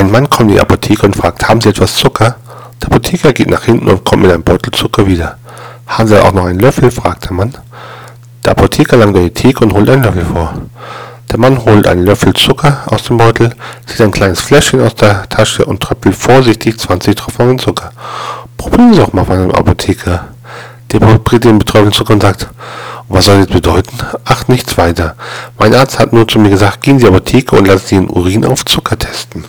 Ein Mann kommt in die Apotheke und fragt, haben Sie etwas Zucker? Der Apotheker geht nach hinten und kommt mit einem Beutel Zucker wieder. Haben Sie auch noch einen Löffel? fragt der Mann. Der Apotheker langt in die Theke und holt einen Löffel vor. Der Mann holt einen Löffel Zucker aus dem Beutel, zieht ein kleines Fläschchen aus der Tasche und tröppelt vorsichtig 20 Tropfen Zucker. Probieren Sie doch mal von einem Apotheker. Der probiert den betroffenen Zucker und sagt, was soll das bedeuten? Ach, nichts weiter. Mein Arzt hat nur zu mir gesagt, gehen Sie in die Apotheke und lassen Sie Ihren Urin auf Zucker testen.